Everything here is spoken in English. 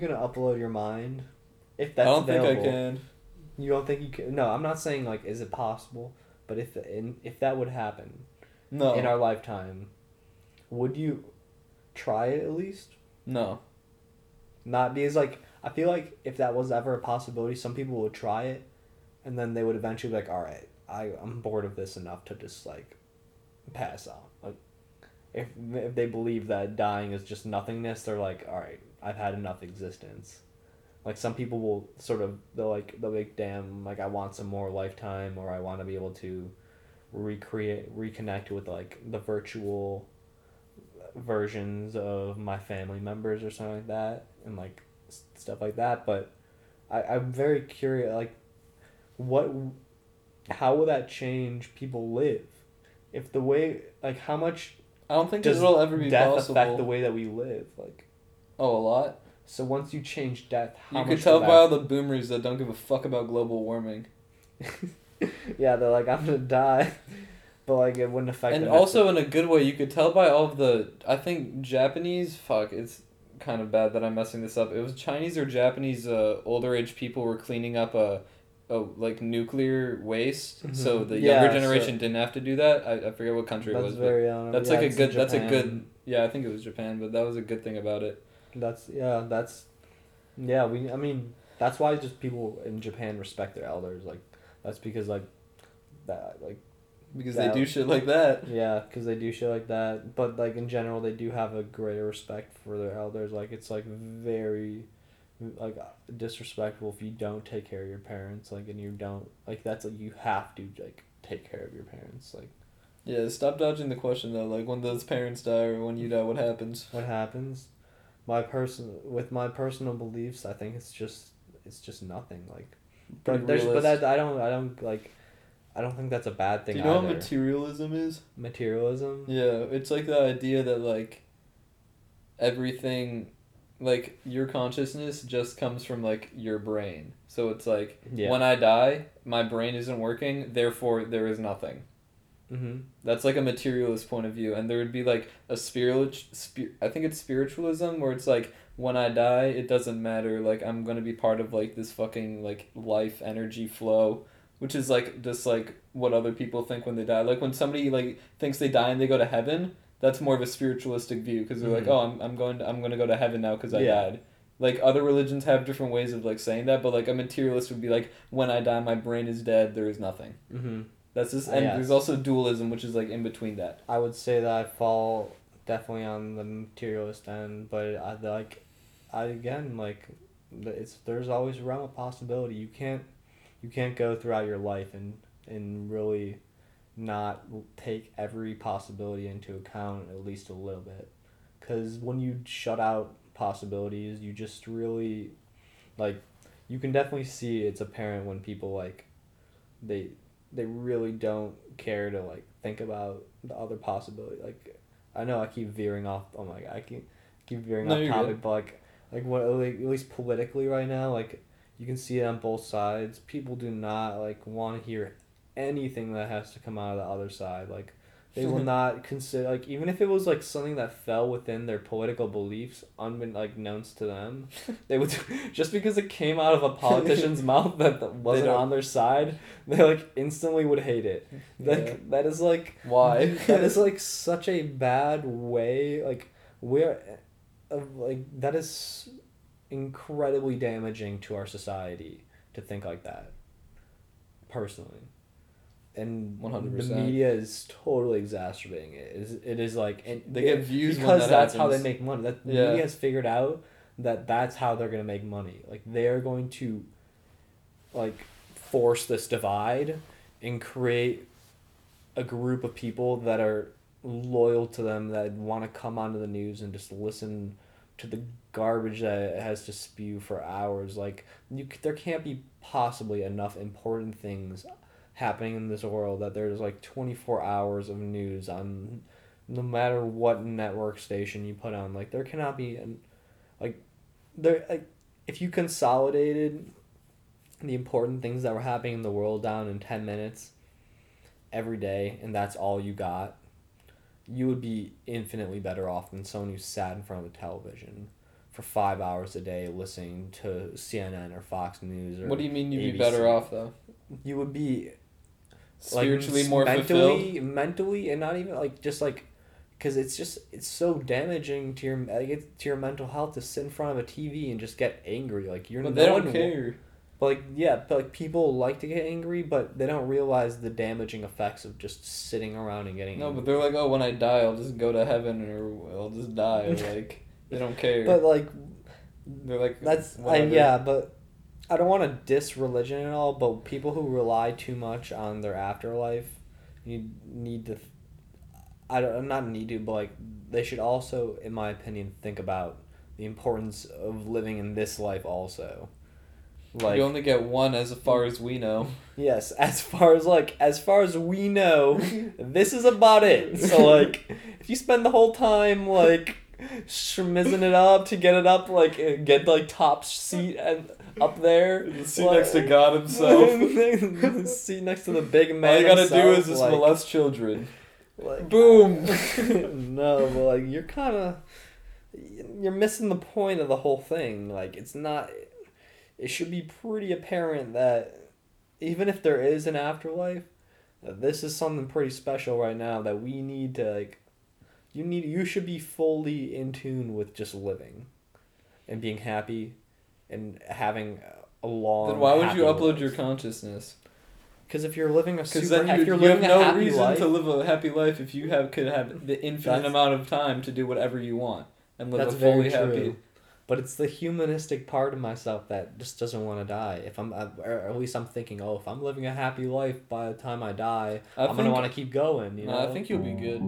gonna upload your mind? If that's I don't available, think I can. You don't think you can? No, I'm not saying like is it possible, but if in, if that would happen No. in our lifetime, would you try it at least? no. Not because like I feel like if that was ever a possibility, some people would try it, and then they would eventually be like, all right, I I'm bored of this enough to just like pass on. Like if if they believe that dying is just nothingness, they're like, all right, I've had enough existence. Like some people will sort of they'll like they'll like damn like I want some more lifetime or I want to be able to recreate reconnect with like the virtual versions of my family members or something like that and like stuff like that but I, i'm very curious like what how will that change people live if the way like how much I don't think does it'll ever be death possible. affect the way that we live like oh, a lot. so once you change death how you could tell by all the boomers that don't give a fuck about global warming. yeah they're like i'm gonna die. But like it wouldn't affect and also in a good way you could tell by all of the i think japanese fuck it's kind of bad that i'm messing this up. It was chinese or japanese uh, older age people were cleaning up a, a like nuclear waste. So Mhm. the Yeah, younger so- generation didn't have to do that. I, I forget what country it was very um, but that's yeah, like a good that's a good yeah i think it was japan but that was a good thing about it That's yeah, that's yeah, we I mean, that's why just people in Japan respect their elders like that's because like that like because That- they do shit like that. Yeah, cuz they do shit like that, but like in general they do have a greater respect for their elders like it's like very like disrespectful if you don't take care of your parents like and you don't like that's like you have to like take care of your parents like. Yeah stop dodging the question though like when those parents die or when you die what happens? What happens my person with my personal beliefs i think it's just it's just nothing like but there's but that i don't i don't like i don't think that's a bad thing do you know either. what materialism is materialism Yeah, it's like the idea that like everything like your consciousness just comes from like your brain. So it's like yeah when I die, my brain isn't working, therefore there is nothing. Mm-hmm. That's like a materialist point of view and there would be like a spiritual spir- I think it's spiritualism where it's like when I die, it doesn't matter like I'm going to be part of like this fucking like life energy flow which is like just like what other people think when they die. Like when somebody like thinks they die and they go to heaven, that's more of a spiritualistic view because they're like, Mhm. oh, I'm, I'm going to I'm going to go to heaven now because I Yeah. died. Like other religions have different ways of like saying that, but like a materialist would be like, when I die, my brain is dead. There is nothing. Mm-hmm. That's Ah, and yes. there's also dualism, which is like in between that. i would say that i fall definitely on the materialist end but i like i again like it's there's always a realm of possibility you can't you can't go throughout your life and and really not take every possibility into account at least a little bit because when you shut out possibilities you just really like you can definitely see it's apparent when people like they they really don't care to like think about the other possibility like i know i keep veering off oh my god i keep keep veering No, off topic good. but like like what like, at least politically right now like you can see it on both sides people do not like want to hear anything that has to come out of the other side like they will not consider like even if it was like something that fell within their political beliefs unbeknownst like to them they would just because it came out of a politician's mouth that, that wasn't on their side they like instantly would hate it like Yeah. that is like Why? that is like such a bad way like we're uh, of like that is incredibly damaging to our society to think like that personally and 100%. the media is totally exacerbating it. Is it is like and They get it- views because that that's how they make money. That the Yeah. media has figured out that that's how they're going to make money. Like they're going to like force this divide and create a group of people that are loyal to them that want to come onto the news and just listen to the garbage that it has to spew for hours. Like you there can't be possibly enough important things happening in this world that there's like 24 hours of news on no matter what network station you put on like there cannot be an like there like if you consolidated the important things that were happening in the world down in 10 minutes every day and that's all you got you would be infinitely better off than someone who sat in front of a television for five hours a day listening to CNN or Fox News or What do you mean you'd be better off though? you would be Spiritually like, more fulfilled. mentally, mentally, and not even like just like, because it's just it's so damaging to your like, it's, to your mental health to sit in front of a TV and just get angry. Like you're But no they don't care. But like yeah, but like people like to get angry, but they don't realize the damaging effects of just sitting around and getting No, angry. but they're like, oh, when I die, I'll just go to heaven or I'll just die. like they don't care. But like they're like that's I, yeah, but I don't want to diss religion at all. But people who rely too much on their afterlife, you need to. I don't not need to, but like they should also, in my opinion, think about the importance of living in this life also. Like you only get one, as far as we know. Yes, as far as like as far as we know, this is about it. So like, if you spend the whole time like schmizzing it up to get it up, like uh, get like top seat and up there, The seat like- next to God himself. seat next to the big man. All you gotta do is just like, molest children. like- Boom. no, but like you're kind of you're missing the point of the whole thing. Like it's not. It should be pretty apparent that even if there is an afterlife, this is something pretty special right now that we need to like. You need. You should be fully in tune with just living, and being happy, and having a long. Then why would you upload life. your consciousness? Because if you're living a Because super, then if you, you're you have living a no happy reason life, to live a happy life if you have could have the infinite That's- amount of time to do whatever you want and live That's a fully very happy. true. But it's the humanistic part of myself that just doesn't want to die. If I'm, uh, or at least I'm thinking, oh, if I'm living a happy life by the time I die, I I'm gonna think- want to keep going. You No, know, I think you'll be good.